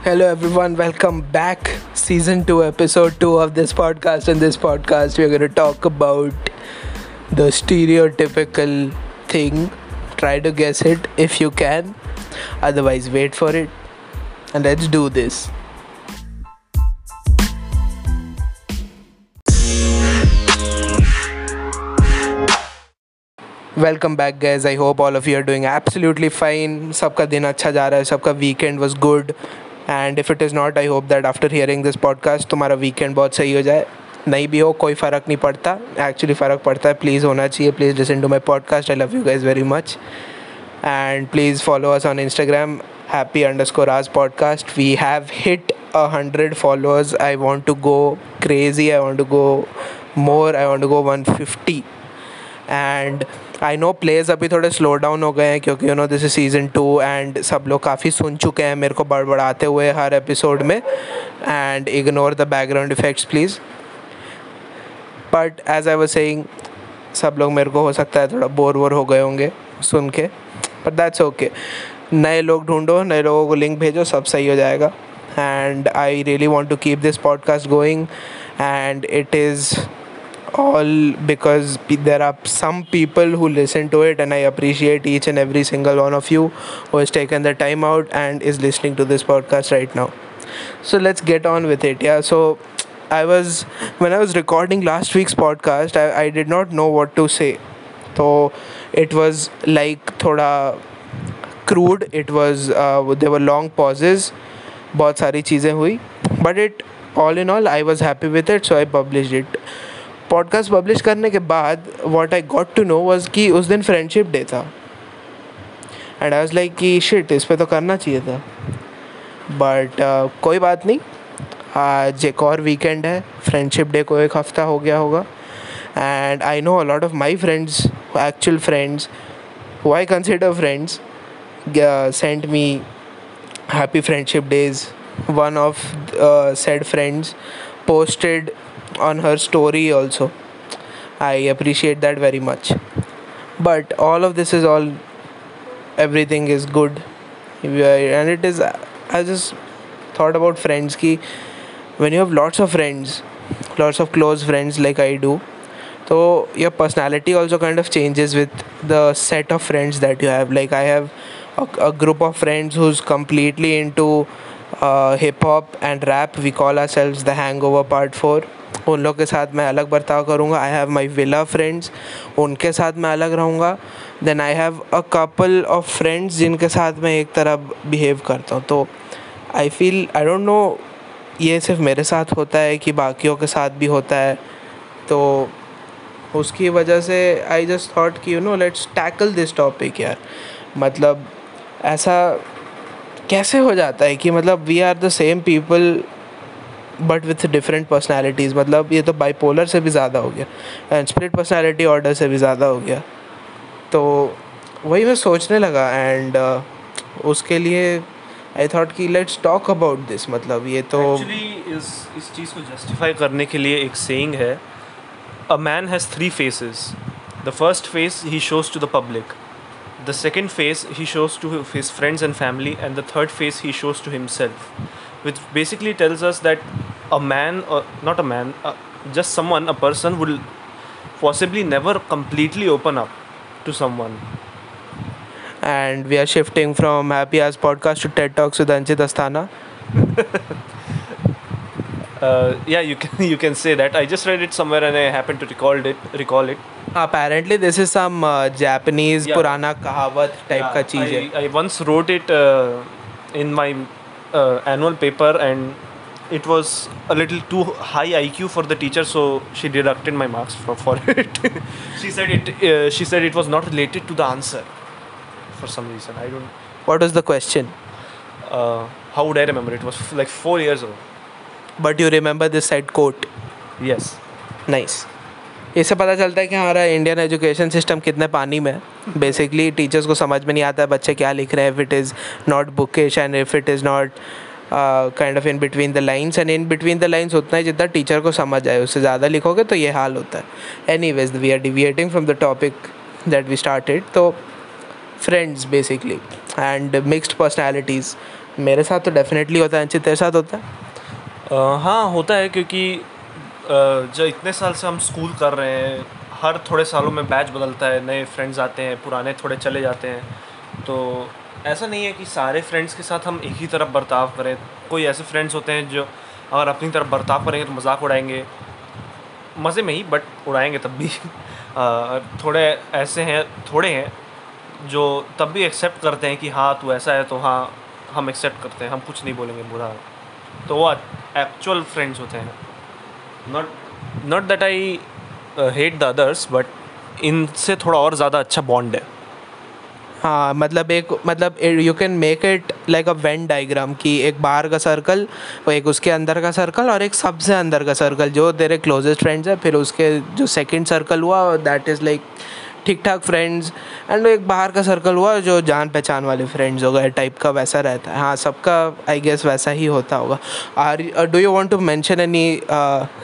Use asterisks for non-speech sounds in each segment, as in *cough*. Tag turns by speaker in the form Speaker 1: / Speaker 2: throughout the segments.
Speaker 1: Hello, everyone. Welcome back. Season 2, episode 2 of this podcast. In this podcast, we're going to talk about the stereotypical thing. Try to guess it if you can. Otherwise, wait for it. And let's do this. Welcome back guys I hope all of you are doing absolutely fine सबका दिन अच्छा जा रहा है सबका weekend was good and if it is not I hope that after hearing this podcast तुम्हारा weekend बहुत सही हो जाए। नहीं भी हो, कोई फ़र्क नहीं पड़ता। एक्चुअली फ़र्क पड़ता है। प्लीज़ होना चाहिए। Please listen to my podcast I love you guys very much and please follow us on Instagram happy underscore score आज podcast we have hit a hundred followers I want to go crazy I want to go more I want to go one fifty and I know players अभी थोड़े slow down हो गए हैं क्योंकि you know this is season two and सब लोग काफ़ी सुन चुके हैं, मेरे को बड़बड़ाते हुए हर एपिसोड में। And ignore the background effects please but as I was saying सब लोग मेरे को हो सकता है थोड़ा बोर वोर हो गए होंगे सुन के। बट दैट्स ओके नए लोग ढूंढो, नए लोगों को लिंक भेजो, सब सही हो जाएगा। And I really want to keep this podcast going and it is all because there are some people who listen to it and i appreciate each and every single one of you who has taken the time out and is listening to this podcast right now so let's get on with it yeah so i was when i was recording last week's podcast i, I did not know what to say so it was like thoda crude it was uh, there were long pauses बहुत सारी चीज़ें हुई but it all in all I was happy with it so I publish it podcast publish करने के बाद what I got to know was कि उस दिन फ्रेंडशिप डे था। एंड आई वॉज़ लाइक कि शिट इस पर तो करना चाहिए था। बट uh, कोई बात नहीं। आज एक और वीकेंड है। फ्रेंडशिप डे को एक हफ़्ता हो गया होगा। And I know a lot of my friends actual friends who I consider friends sent me happy friendship days one of said friends posted on her story also. I appreciate that very much. But all of this is all everything is good. And it is i just thought about friends ki when you have lots of friends lots of close friends like i do so your personality also kind of changes with the set of friends that you have. Like i have a, a group of friends who's completely into uh, hip hop and rap. We call ourselves the hangover part 4 उन लोग के साथ मैं अलग बर्ताव करूँगा। I have my villa friends उनके साथ मैं अलग रहूँगा। Then I have a couple of friends जिनके साथ मैं एक तरह बिहेव करता हूँ। तो I feel I don't know ये सिर्फ़ मेरे साथ होता है कि बाकियों के साथ भी होता है। तो उसकी वजह से आई जस्ट थॉट कि you know let's tackle this topic यार। मतलब ऐसा कैसे हो जाता है कि मतलब we are the same people but with different personalities मतलब ये तो बाईपोलर से भी ज़्यादा हो गया एंड स्प्लिट पर्सनैलिटी ऑर्डर से भी ज़्यादा हो गया। तो वही मैं सोचने लगा एंड uh, उसके लिए आई थॉट कि लेट्स टॉक अबाउट दिस मतलब ये तो
Speaker 2: इस इस चीज़ को जस्टिफाई करने के लिए एक सेइंग है a man has three faces the first face he shows to the public the second face he shows to his friends and family and the third face he shows to himself which basically tells us that a man or not a man uh, just someone a person will possibly never completely open up to someone.
Speaker 1: And we are shifting from happy as podcast to ted talks with anchit asthana *laughs*
Speaker 2: uh, yeah you can you can say that. I just read it somewhere and i happened to recall it recall it.
Speaker 1: Apparently this is some uh, japanese yeah. purana kahawat type yeah, ka cheez
Speaker 2: I, I once wrote it uh, in my uh, annual paper and it was a little too high IQ for the teacher, so she deducted my marks for, for *laughs* it. she said it. Uh, she said it was not related to the answer for some reason. I don't.
Speaker 1: What was the question?
Speaker 2: Uh, how would I remember? It was f- like four years ago.
Speaker 1: But you remember this said quote?
Speaker 2: Yes.
Speaker 1: Nice. इससे पता चलता है कि हमारा Indian education system कितने पानी में है बेसिकली टीचर्स को समझ में नहीं आता है बच्चे क्या लिख रहे हैं if it is not bookish and if it is not kind of in between the lines and in between the lines उतना ही जितना टीचर को समझ आए उससे ज़्यादा लिखोगे तो ये हाल होता है। Anyways we are deviating from the topic that we started तो friends basically and mixed personalities मेरे साथ तो डेफिनेटली होता है अंचित तेरे साथ होता है?
Speaker 2: अ, हाँ होता है क्योंकि अ, जो इतने साल से हम स्कूल कर रहे हैं हर थोड़े सालों में बैच बदलता है नए फ्रेंड्स आते हैं पुराने थोड़े चले जाते हैं तो ऐसा नहीं है कि सारे फ्रेंड्स के साथ हम एक ही तरफ़ बर्ताव करें। कोई ऐसे फ्रेंड्स होते हैं जो अगर अपनी तरफ़ बर्ताव करेंगे तो मज़ाक उड़ाएँगे। मज़े में ही बट उड़ाएँगे तब भी। *laughs* थोड़े ऐसे हैं, थोड़े हैं, जो तब भी एक्सेप्ट करते हैं कि हाँ तू ऐसा है तो हाँ हम एक्सेप्ट करते हैं। हम कुछ नहीं बोलेंगे बुरा। तो वो एक्चुअल फ्रेंड्स होते हैं। Not not that I hate the others but इनसे थोड़ा और ज़्यादा अच्छा बॉन्ड है।
Speaker 1: हाँ मतलब एक मतलब you can make it like a Venn diagram कि एक बाहर का सर्कल और एक उसके अंदर का सर्कल और एक सबसे अंदर का सर्कल जो तेरे क्लोजेस्ट फ्रेंड्स है, फिर उसके जो सेकंड सर्कल हुआ दैट इज़ लाइक ठीक ठाक फ्रेंड्स एंड एक बाहर का सर्कल हुआ, जो जान पहचान वाले फ्रेंड्स हो गए टाइप का वैसा रहता है। हाँ सबका आई गेस वैसा ही होता होगा। Or do you want to mention any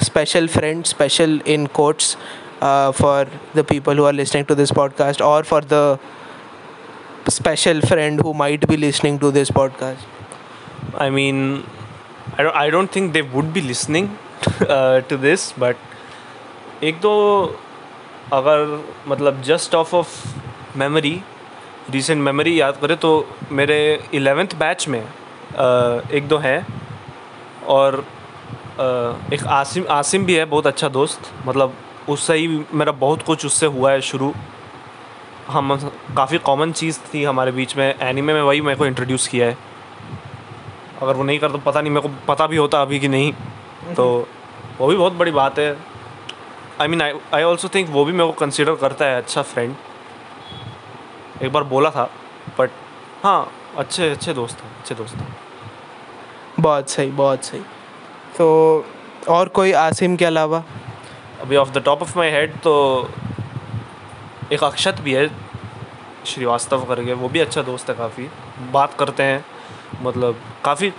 Speaker 1: special friend special in quotes for the people who are listening to this podcast और for the special friend who might be listening to this podcast?
Speaker 2: I mean, I don't, I don't think they would be listening uh, to this, but एक तो अगर मतलब just off of memory recent memory याद करें तो मेरे eleventh batch में uh, एक दो हैं और uh, एक आसिम आसिम भी है बहुत अच्छा दोस्त मतलब उससे ही मेरा बहुत कुछ उससे हुआ है शुरू हम काफ़ी कॉमन चीज़ थी हमारे बीच में। एनिमे में वही मेरे को इंट्रोड्यूस किया है। अगर वो नहीं कर तो पता नहीं मेरे को पता भी होता अभी कि नहीं। तो वो भी बहुत बड़ी बात है। I mean I I also think वो भी मेरे को कंसिडर करता है अच्छा फ्रेंड एक बार बोला था बट हाँ अच्छे अच्छे दोस्त हैं अच्छे दोस्त हैं।
Speaker 1: बहुत सही बहुत सही। तो और कोई आसिम के अलावा?
Speaker 2: अभी off the top of my head तो एक अक्षत भी है श्रीवास्तव करके वो भी अच्छा दोस्त है काफ़ी। बात करते हैं मतलब काफ़ी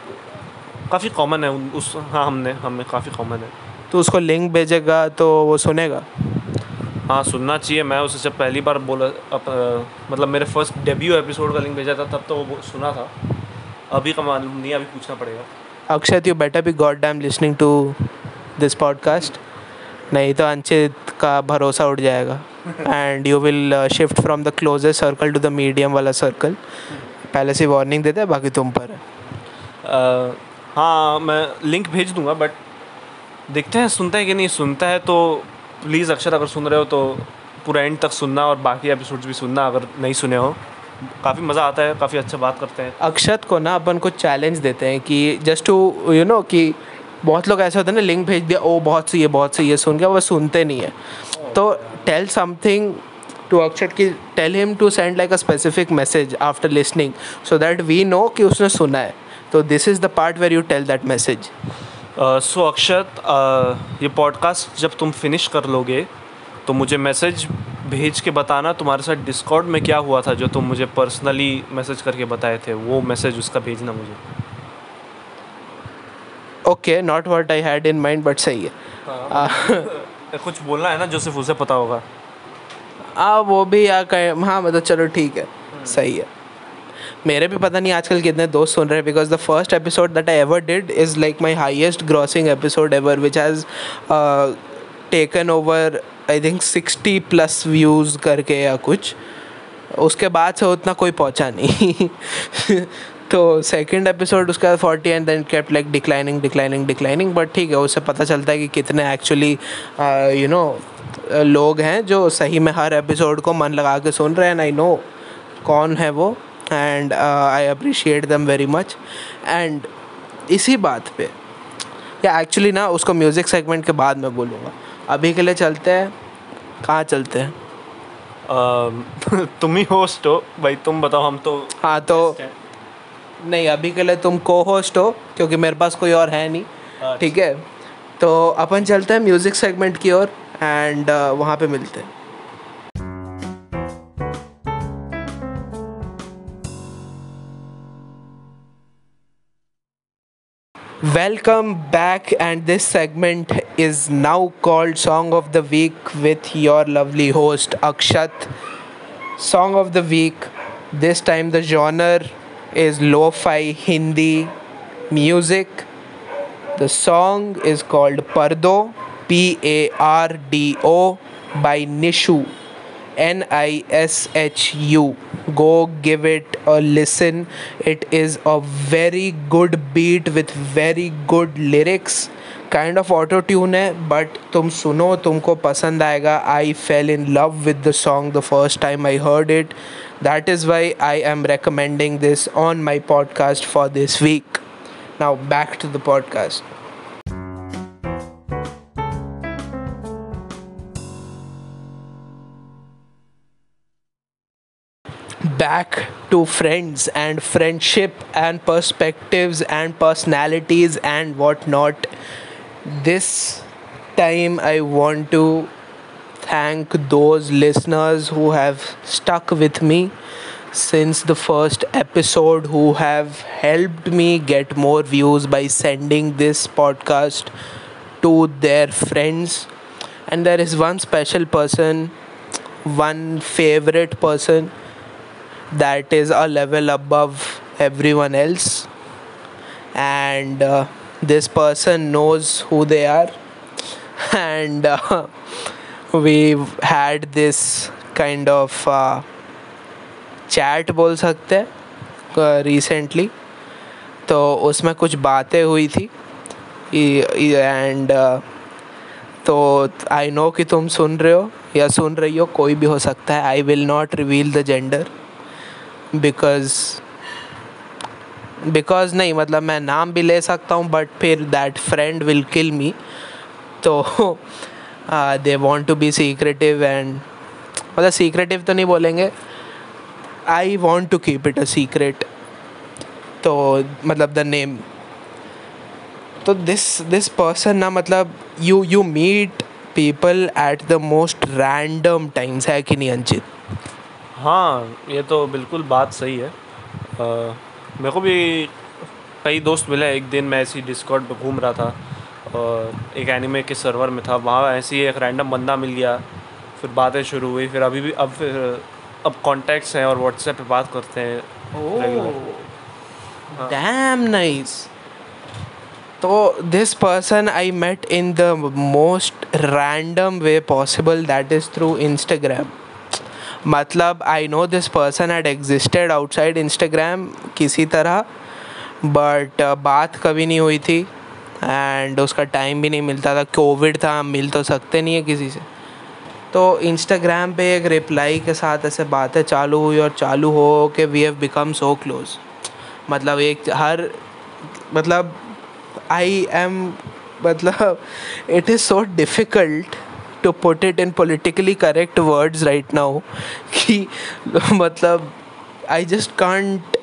Speaker 2: काफ़ी कॉमन है उस हाँ हमने हमें काफ़ी कॉमन है।
Speaker 1: तो उसको लिंक भेजेगा तो वो सुनेगा?
Speaker 2: हाँ सुनना चाहिए मैं उसे जब पहली बार बोला अप, अ, मतलब मेरे फ़र्स्ट डेब्यू एपिसोड का लिंक भेजा था तब तो वो सुना था। अभी का मालूम नहीं अभी पूछना पड़ेगा।
Speaker 1: Akshat you better be god damn listening to this podcast नहीं तो अंचित का भरोसा उठ जाएगा। And you will shift from the closest circle to the medium वाला सर्कल पहले से वार्निंग देते हैं बाकी तुम पर है।
Speaker 2: अ, हाँ मैं लिंक भेज दूँगा बट देखते हैं सुनता है कि नहीं। सुनता है तो प्लीज़ अक्षर अगर सुन रहे हो तो पूरा एंड तक सुनना और बाकी एपिसोड्स भी सुनना अगर नहीं सुने हो। काफ़ी मज़ा आता है काफ़ी अच्छा बात करते हैं।
Speaker 1: अक्षत को ना अपन को चैलेंज देते हैं कि जस्ट टू यू नो कि बहुत लोग ऐसे होते हैं ना लिंक भेज दिया, ओ, बहुत सही है, बहुत सही है, सुन के, वो सुनते नहीं है। तो टेल समथिंग टू अक्षर की tell him to send like a specific message after listening so that we know कि उसने सुना है। तो this is the part where you tell that
Speaker 2: message so Akshat ये पॉडकास्ट जब तुम फिनिश कर लोगे तो मुझे मैसेज भेज के बताना तुम्हारे साथ डिस्कॉर्ड में क्या हुआ था, जो तुम मुझे पर्सनली मैसेज करके बताए थे, वो मैसेज उसका भेजना मुझे।
Speaker 1: Okay not what I had in mind but सही है।
Speaker 2: कुछ बोलना है ना जो सिर्फ़ उसे पता होगा।
Speaker 1: हाँ वो भी या कहीं हाँ मतलब चलो ठीक है सही है। मेरे भी पता नहीं आजकल कितने दोस्त सुन रहे हैं because the first episode that I ever did is like my highest grossing episode ever which has taken over I think sixty plus views करके या कुछ। उसके बाद से उतना कोई पहुँचा नहीं। तो सेकंड एपिसोड उसका forty and then kept like declining declining declining but ठीक है उससे पता चलता है कि कितने एक्चुअली यू नो लोग हैं जो सही में हर एपिसोड को मन लगा के सुन रहे हैं आई नो कौन है वो and I appreciate them very much and इसी बात पे या एक्चुअली ना उसको म्यूज़िक सेगमेंट के बाद मैं बोलूँगा। अभी के लिए चलते हैं कहाँ चलते हैं? *laughs*
Speaker 2: तुम ही होस्ट हो भाई तुम बताओ हम तो
Speaker 1: हाँ तो नहीं अभी के लिए तुम को होस्ट हो क्योंकि मेरे पास कोई और है नहीं। अच्छा। ठीक है? तो अपन चलते हैं म्यूज़िक सेगमेंट की ओर एंड uh, वहाँ पे मिलते हैं। Welcome back and this segment is now called song of the week with your lovely host Akshat song of the week this time the genre is lo fi Hindi music. The song is called Pardo, P A R D O, by Nishu, N I S H U. Go give it a listen. It is a very good beat with very good lyrics. Kind of auto tune है but तुम सुनो तुमको पसंद आएगा I fell in love with the song the first time I heard it that is why I am recommending this on my podcast for this week. Now, back to the podcast. back to friends and friendship and perspectives and personalities and whatnot. This time, I want to thank those listeners who have stuck with me since the first episode, who have helped me get more views by sending this podcast to their friends. And there is one special person, one favorite person that is a level above everyone else and uh, this person knows who they are and uh, we've had this kind of uh, chat बोल सकते हैं recently तो उसमें कुछ बातें हुई थी and तो आई नो कि तुम सुन रहे हो या सुन रही हो कोई भी हो सकता है I will not reveal the gender because because नहीं मतलब मैं नाम भी ले सकता हूँ बट फिर that friend will kill me तो they want to be secretive and मतलब सीक्रेटिव तो नहीं बोलेंगे. I want to keep it a secret तो मतलब द नेम तो दिस दिस पर्सन ना मतलब you you meet people at the most random times है कि नहीं, अंचित?
Speaker 2: हाँ ये तो बिल्कुल बात सही है। आ, मेरे को भी कई दोस्त मिले एक दिन मैं ऐसी डिस्कॉर्ड पे घूम रहा था और एक एनिमे के सर्वर में था। वहाँ ऐसे ही एक रैंडम बंदा मिल गया। फिर बातें शुरू हुई। फिर अभी भी अब फिर अब कॉन्टैक्ट्स हैं और व्हाट्सएप पे बात करते हैं
Speaker 1: डैम नाइस तो this person I met in the most random way possible that is through Instagram मतलब I know this person had existed outside Instagram किसी तरह बट uh, बात कभी नहीं हुई थी एंड उसका टाइम भी नहीं मिलता था। कोविड था मिल तो सकते नहीं है किसी से। तो इंस्टाग्राम पे एक रिप्लाई के साथ ऐसे बातें चालू हुई और चालू हो के we have become so close मतलब एक हर मतलब आई एम मतलब it is so difficult to put it in politically correct words right now *laughs* कि मतलब I just can't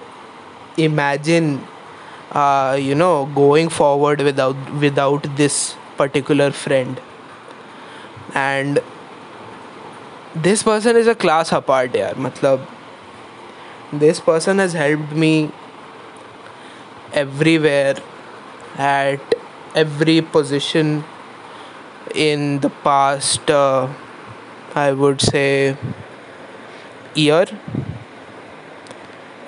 Speaker 1: imagine uh, you know going forward without without this particular friend and this person is a class apart यार मतलब this person has helped me everywhere at every position in the past uh, I would say year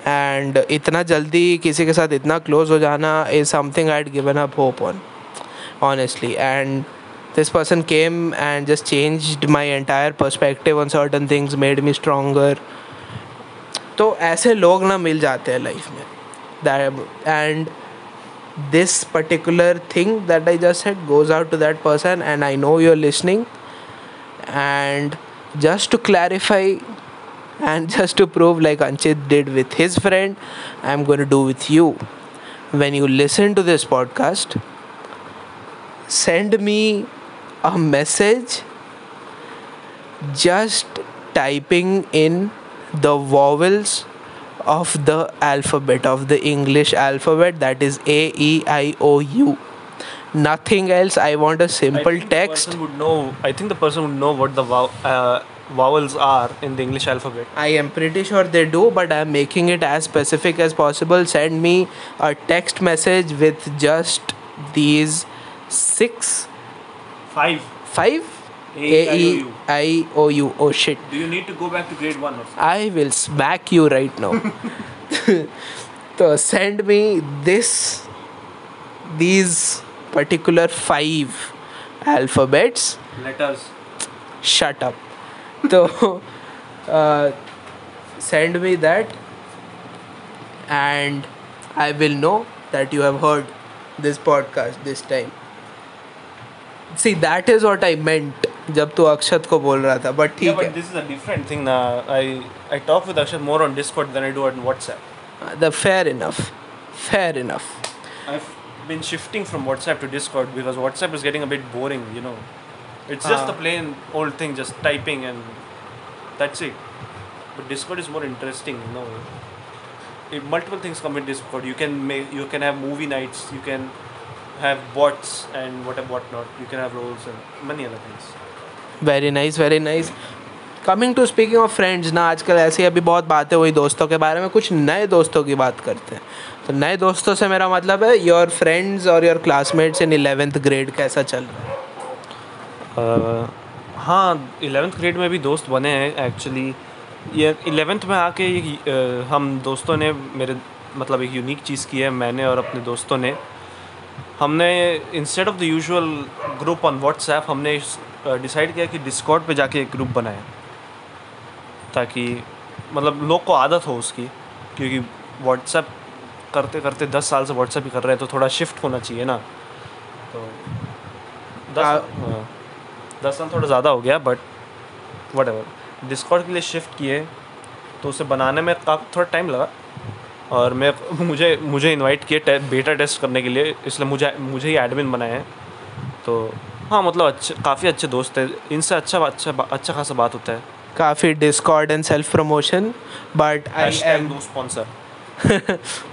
Speaker 1: and इतना जल्दी किसी के साथ इतना close हो जाना is something I given up hope on honestly and this person came and just changed my entire perspective on certain things made me stronger तो ऐसे लोग ना मिल जाते हैं लाइफ में and this particular thing that I just said goes out to that person, and I know you're listening. And just to clarify, and *laughs* just to prove, like Anchit did with his friend, I'm going to do with you. When you listen to this podcast, send me a message just typing in the vowels of the alphabet of the english alphabet that is a e i o u. Nothing else. I want a simple text.
Speaker 2: would know i think the person would know what the vow, uh, vowels are in the english alphabet.
Speaker 1: I am pretty sure they do but i am making it as specific as possible. Send me a text message with just these six.
Speaker 2: Five.
Speaker 1: Five a E I O U. Oh shit.
Speaker 2: Do you need to go back to grade 1 or something?
Speaker 1: I will smack you right now. so send me this, these particular five alphabets.
Speaker 2: Letters.
Speaker 1: Shut up. So uh, send me that and I will know that you have heard this podcast this time. See, that is what I meant जब तू अक्षत को बोल रहा था but ठीक है
Speaker 2: this is a different thing now i i talk with akshat more on discord than i do on whatsapp
Speaker 1: the fair enough fair enough
Speaker 2: i've been shifting from whatsapp to discord because whatsapp is getting a bit boring you know it's just
Speaker 1: Ah.
Speaker 2: a plain old thing just typing and that's it but discord is more interesting you know it, multiple things come in discord you can make you can have movie nights you can have bots and whatever whatnot you can have roles and many other things
Speaker 1: very nice very nice coming to speaking of friends ना, आजकल ऐसी अभी बहुत बातें हुई दोस्तों के बारे में, कुछ नए दोस्तों की बात करते हैं। तो नए दोस्तों से मेरा मतलब है योर फ्रेंड्स और your classmates in eleventh grade कैसा चल रहा है?
Speaker 2: हाँ इलेवेंथ ग्रेड में भी दोस्त बने हैं एक्चुअली ये इलेवेंथ में आके ये हम दोस्तों ने मेरे मतलब एक यूनिक चीज़ की है, मैंने और अपने दोस्तों ने। हमने instead of the usual group on WhatsApp हमने डिसाइड किया कि डिस्कॉर्ड पे जाके एक ग्रुप बनाएँ ताकि मतलब लोग को आदत हो उसकी क्योंकि व्हाट्सएप करते करते दस साल से व्हाट्सएप ही कर रहे हैं तो थोड़ा शिफ्ट होना चाहिए ना। तो दस
Speaker 1: आ-
Speaker 2: हाँ, दस साल थोड़ा ज़्यादा हो गया बट वट एवर डिस्कॉर्ड के लिए शिफ्ट किए तो उसे बनाने में काफ़ी थोड़ा टाइम लगा और मैं मुझे मुझे इनवाइट किए बेटा टेस्ट करने के लिए इसलिए मुझे मुझे ही एडमिन बनाए हैं तो हाँ मतलब अच्छे काफ़ी अच्छे दोस्त हैं। इनसे अच्छा अच्छा अच्छा खासा बात होता है।
Speaker 1: काफ़ी Discord and self promotion
Speaker 2: but
Speaker 1: I
Speaker 2: am sponsor.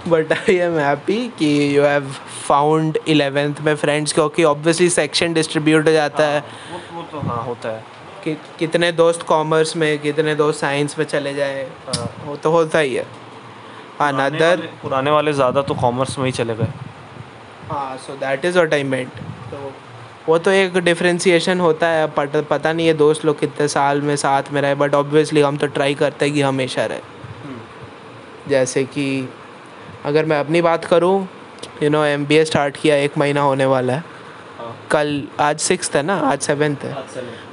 Speaker 1: But I am happy कि यू हैव फाउंड इलेवेंथ में फ्रेंड्स क्योंकि ऑब्वियसली सेक्शन डिस्ट्रीब्यूट हो जाता है
Speaker 2: वो वो तो हाँ होता है।
Speaker 1: कि कितने दोस्त कॉमर्स में कितने दोस्त साइंस में चले जाए।
Speaker 2: हाँ।
Speaker 1: वो तो होता ही है। अनदर
Speaker 2: वाले- पुराने वाले ज़्यादा तो कॉमर्स में ही चले गए।
Speaker 1: हाँ so that is what I meant तो वो तो एक डिफ्रेंसिएशन होता है पता पता नहीं है दोस्त लोग कितने साल में साथ में रहे बट ऑब्वियसली हम तो ट्राई करते हैं कि हमेशा रहे। जैसे कि अगर मैं अपनी बात करूँ you know M B A start किया एक महीना होने वाला है।
Speaker 2: हाँ।
Speaker 1: कल आज सिक्स है ना? आज सेवेंथ है।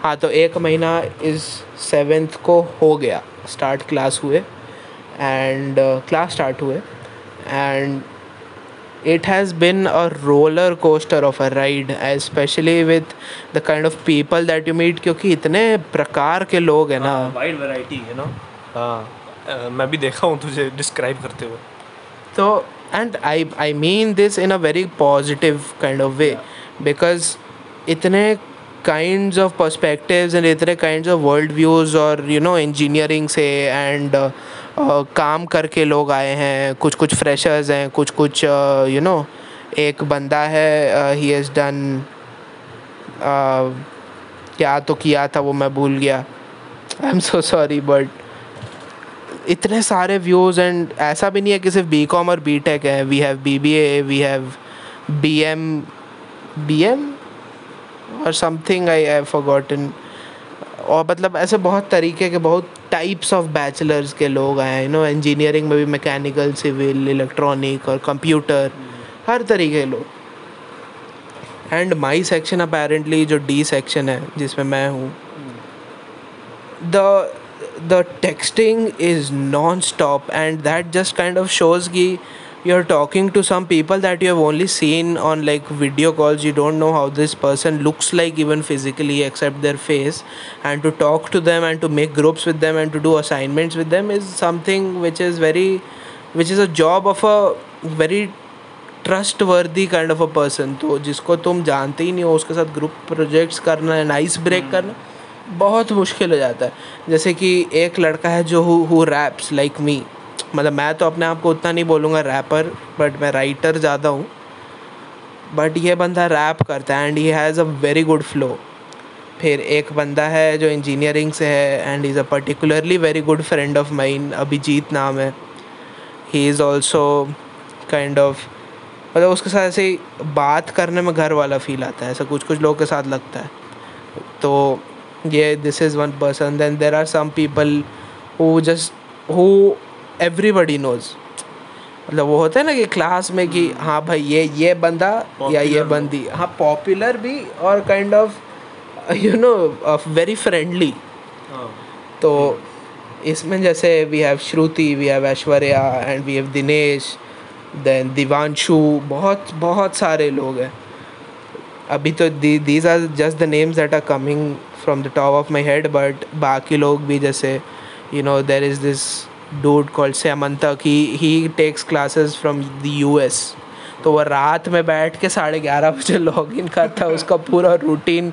Speaker 1: हाँ तो एक महीना इस सेवेंथ को हो गया। स्टार्ट क्लास हुए एंड क्लास स्टार्ट हुए and it has been a roller coaster of a ride especially with the kind of people that you meet क्योंकि इतने प्रकार के लोग हैं ना।
Speaker 2: वाइड वैरायटी है ना हाँ। अ, मैं भी देखा हूँ तुझे डिस्क्राइब करते हुए।
Speaker 1: तो and I I mean this in a very positive kind of way because इतने काइंड्स ऑफ़ पर्सपेक्टिव्स एंड इतने काइंड्स ऑफ़ वर्ल्ड व्यूज़ और यू नो इंजीनियरिंग से एंड काम करके लोग आए हैं कुछ कुछ फ्रेशर्स हैं कुछ कुछ यू नो एक बंदा है ही हैज़ डन क्या तो किया था वो मैं भूल गया। I am so sorry but इतने सारे व्यूज़ एंड ऐसा भी नहीं है कि सिर्फ़ बी कॉम और बी टेक है। We have B B A we have B M B M और समथिंग आई हैव फॉरगॉटन और मतलब ऐसे बहुत तरीके के, बहुत टाइप्स ऑफ़ बैचलर्स के लोग आए यू नो इंजीनियरिंग में भी मैकेनिकल सिविल इलेक्ट्रॉनिक और कंप्यूटर हर तरीके के लोग। एंड माई सेक्शन अपेरेंटली जो डी सेक्शन है, जिसमें मैं हूँ the the texting is non stop and that just kind of shows ki you're talking to some people that you have only seen on like video calls you don't know how this person looks like even physically except their face and to talk to them and to make groups with them and to do assignments with them is something which is very which is a job of a very trustworthy kind of a person तो जिसको तुम जानते ही नहीं हो उसके साथ group projects करना एंड आइस ब्रेक करना बहुत मुश्किल हो जाता है जैसे कि एक लड़का है जो हु रैप्स लाइक मी मतलब मैं तो अपने आप को उतना नहीं बोलूँगा रैपर बट मैं राइटर ज़्यादा हूँ। बट ये बंदा रैप करता है and he has a very good flow फिर एक बंदा है जो इंजीनियरिंग से है and is a particularly very good friend of mine Abhijeet नाम है। He is also kind of मतलब उसके साथ ऐसे ही बात करने में घर वाला फील आता है, ऐसा कुछ कुछ लोगों के साथ लगता है। तो ये this is one person then there are some people who just who everybody knows मतलब वो होता है ना कि क्लास में कि हाँ भाई ये ये बंदा या ये बंदी। हाँ पॉपुलर भी और kind of you know very
Speaker 2: friendly
Speaker 1: तो इसमें जैसे we have Shruti we have Aishwarya and we have Dinesh then Divanshu बहुत बहुत सारे लोग हैं। अभी तो these are just the names that are coming from the top of my head but बाकी लोग भी जैसे you know there is this called Semantak he he takes classes from the U S तो वो रात में बैठ के साढ़े ग्यारह बजे लॉग इन करता है, उसका पूरा रूटीन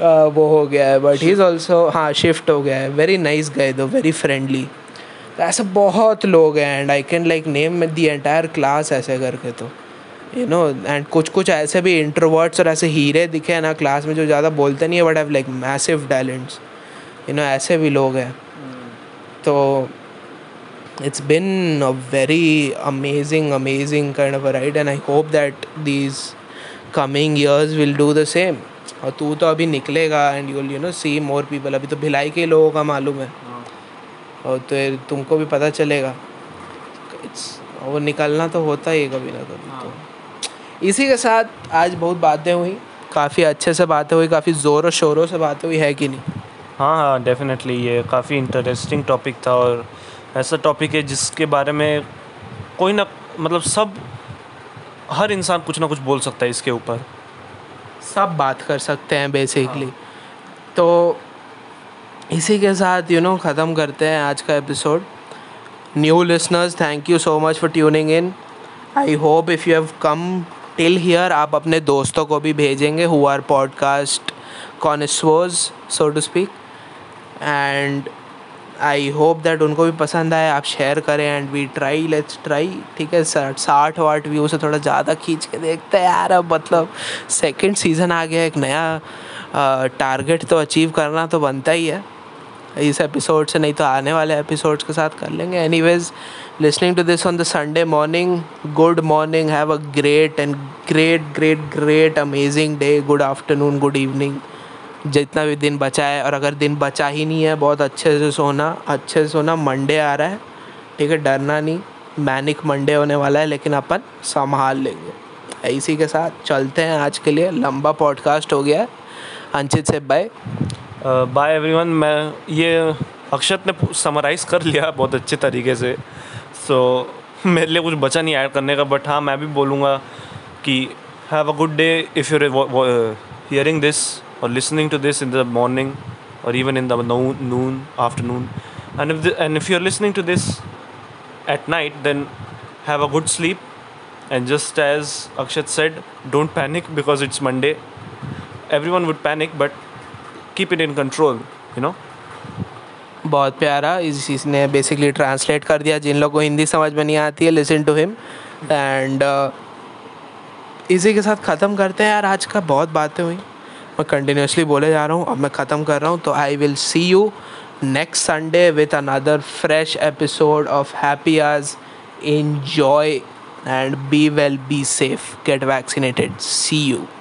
Speaker 1: वो हो गया है। बट ही इज़ ऑल्सो हाँ शिफ्ट हो गया है। वेरी नाइस गए दो वेरी फ्रेंडली तो ऐसे बहुत लोग हैं and I can like name the entire class ऐसे करके तो। यू नो एंड कुछ कुछ ऐसे भी इंट्रोवर्ट्स और ऐसे हीरे दिखे हैं ना क्लास में जो ज़्यादा बोलते नहीं है but have like massive talents you know ऐसे भी लोग हैं। तो it's been a very amazing amazing kind of a ride and i hope that these coming years will do the same. और तू तो अभी निकलेगा and you you know see more people अभी तो भिलाई के लोगों का मालूम है। और तो तुमको भी पता चलेगा। It's, वो निकलना तो होता ही है कभी ना कभी तो। इसी के साथ आज बहुत बातें हुई। काफ़ी अच्छे से बातें हुई काफ़ी ज़ोरों शोरों से बातें हुई है कि नहीं?
Speaker 2: हाँ हाँ डेफिनेटली ये काफ़ी इंटरेस्टिंग टॉपिक था और ऐसा टॉपिक है जिसके बारे में कोई ना मतलब सब हर इंसान कुछ ना कुछ बोल सकता है इसके ऊपर।
Speaker 1: सब बात कर सकते हैं बेसिकली हाँ। तो इसी के साथ यू नो ख़त्म करते हैं आज का episode new listeners thank you so much for tuning in I hope if you have come till here आप अपने दोस्तों को भी भेजेंगे who are podcast connoisseurs so to speak and I hope that उनको भी पसंद आए, आप शेयर करें and we try let's try ठीक है साठ साठ वाट व्यू से थोड़ा ज़्यादा खींच के देखते हैं यार अब मतलब सेकंड सीज़न आ गया, एक नया टारगेट तो अचीव करना तो बनता ही है। इस एपिसोड से नहीं तो आने वाले एपिसोड्स के साथ कर लेंगे। Anyways listening to this on the Sunday morning good morning have a great and great great great amazing day good afternoon good evening जितना भी दिन बचा है और अगर दिन बचा ही नहीं है बहुत अच्छे से सोना अच्छे से सोना मंडे आ रहा है। ठीक है डरना नहीं मैनिक मंडे होने वाला है लेकिन अपन संभाल लेंगे। इसी के साथ चलते हैं आज के लिए। लंबा पॉडकास्ट हो गया है। अंचित से बाय
Speaker 2: बाय एवरीवन मैं ये अक्षत ने समराइज़ कर लिया बहुत अच्छे तरीके से। सो so, मेरे लिए कुछ बचा नहीं ऐड करने का बट हाँ मैं भी बोलूँगा कि have a good day if you're hearing this or listening to this in the morning or even in the noon, noon afternoon and if the, and if you're listening to this at night then have a good sleep and just as akshat said don't panic because it's monday everyone would panic but keep it in control you know
Speaker 1: बहुत प्यारा इस इसने basically translate कर दिया जिन लोगों को हिंदी समझ में नहीं आती है लिसन टू हिम एंड इसी के साथ ख़त्म करते हैं यार आज का बहुत बातें हुई मैं कंटिन्यूसली बोले जा रहा हूँ, अब मैं ख़त्म कर रहा हूँ तो I will see you next Sunday with another fresh episode of happy आज enjoy and be well be safe get vaccinated see you.